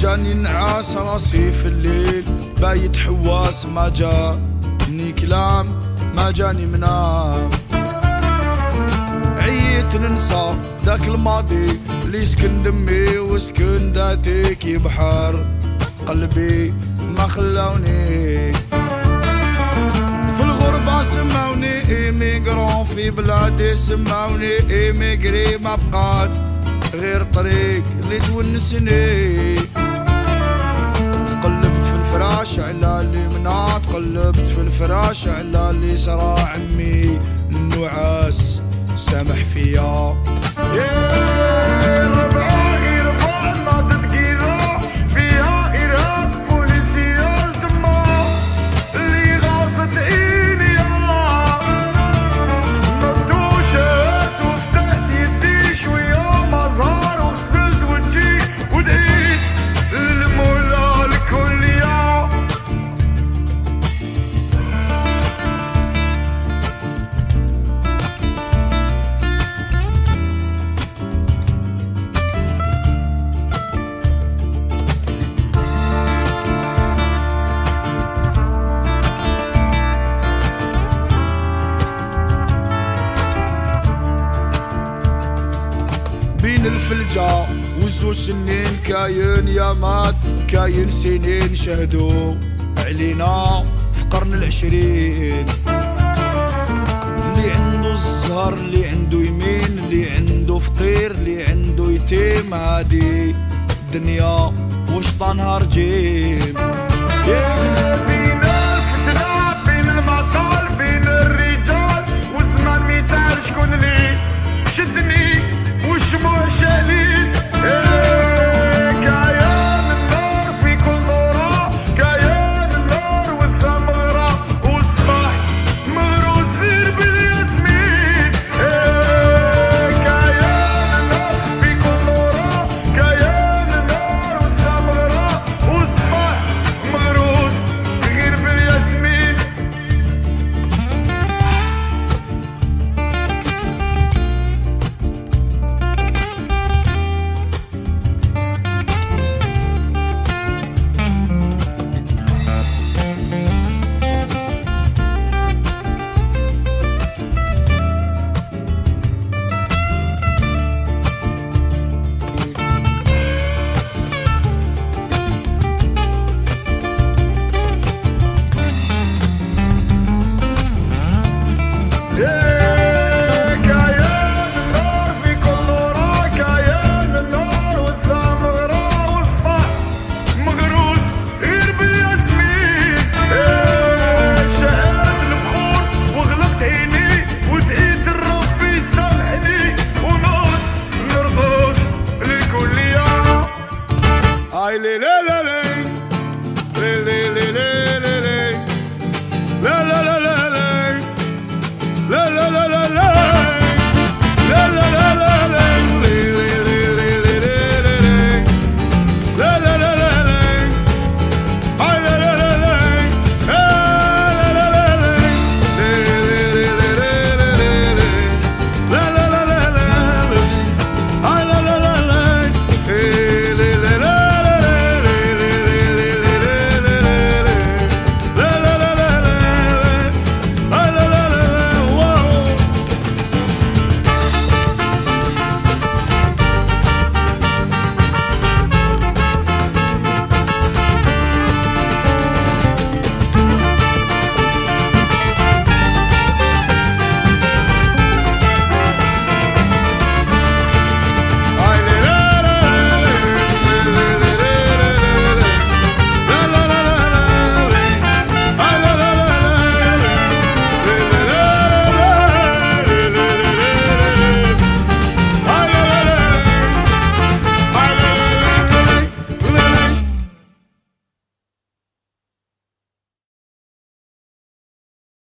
جاني نعاس راسي في الليل. بايت حواس ما جاني كلام ما جاني منام. عييت ننسى ذاك الماضي اللي سكن دمي وسكن ذاتي. كي بحر قلبي ما خلاوني في الغربة سماوني ايميغرون في بلادي سماوني ايميغري ما بقات. غير طريق اللي تونسني. قلبت في الفراش على اللي مناط قلبت في الفراش على اللي سرى عمي. النعاس سامح فيا. بين الفلجة وزو سنين كاين يا مات كاين سنين شهدوا علينا في قرن العشرين اللي عنده الزهر اللي عنده يمين اللي عنده فقير اللي عنده يتيم هادي الدنيا وشطانها رجيم yeah.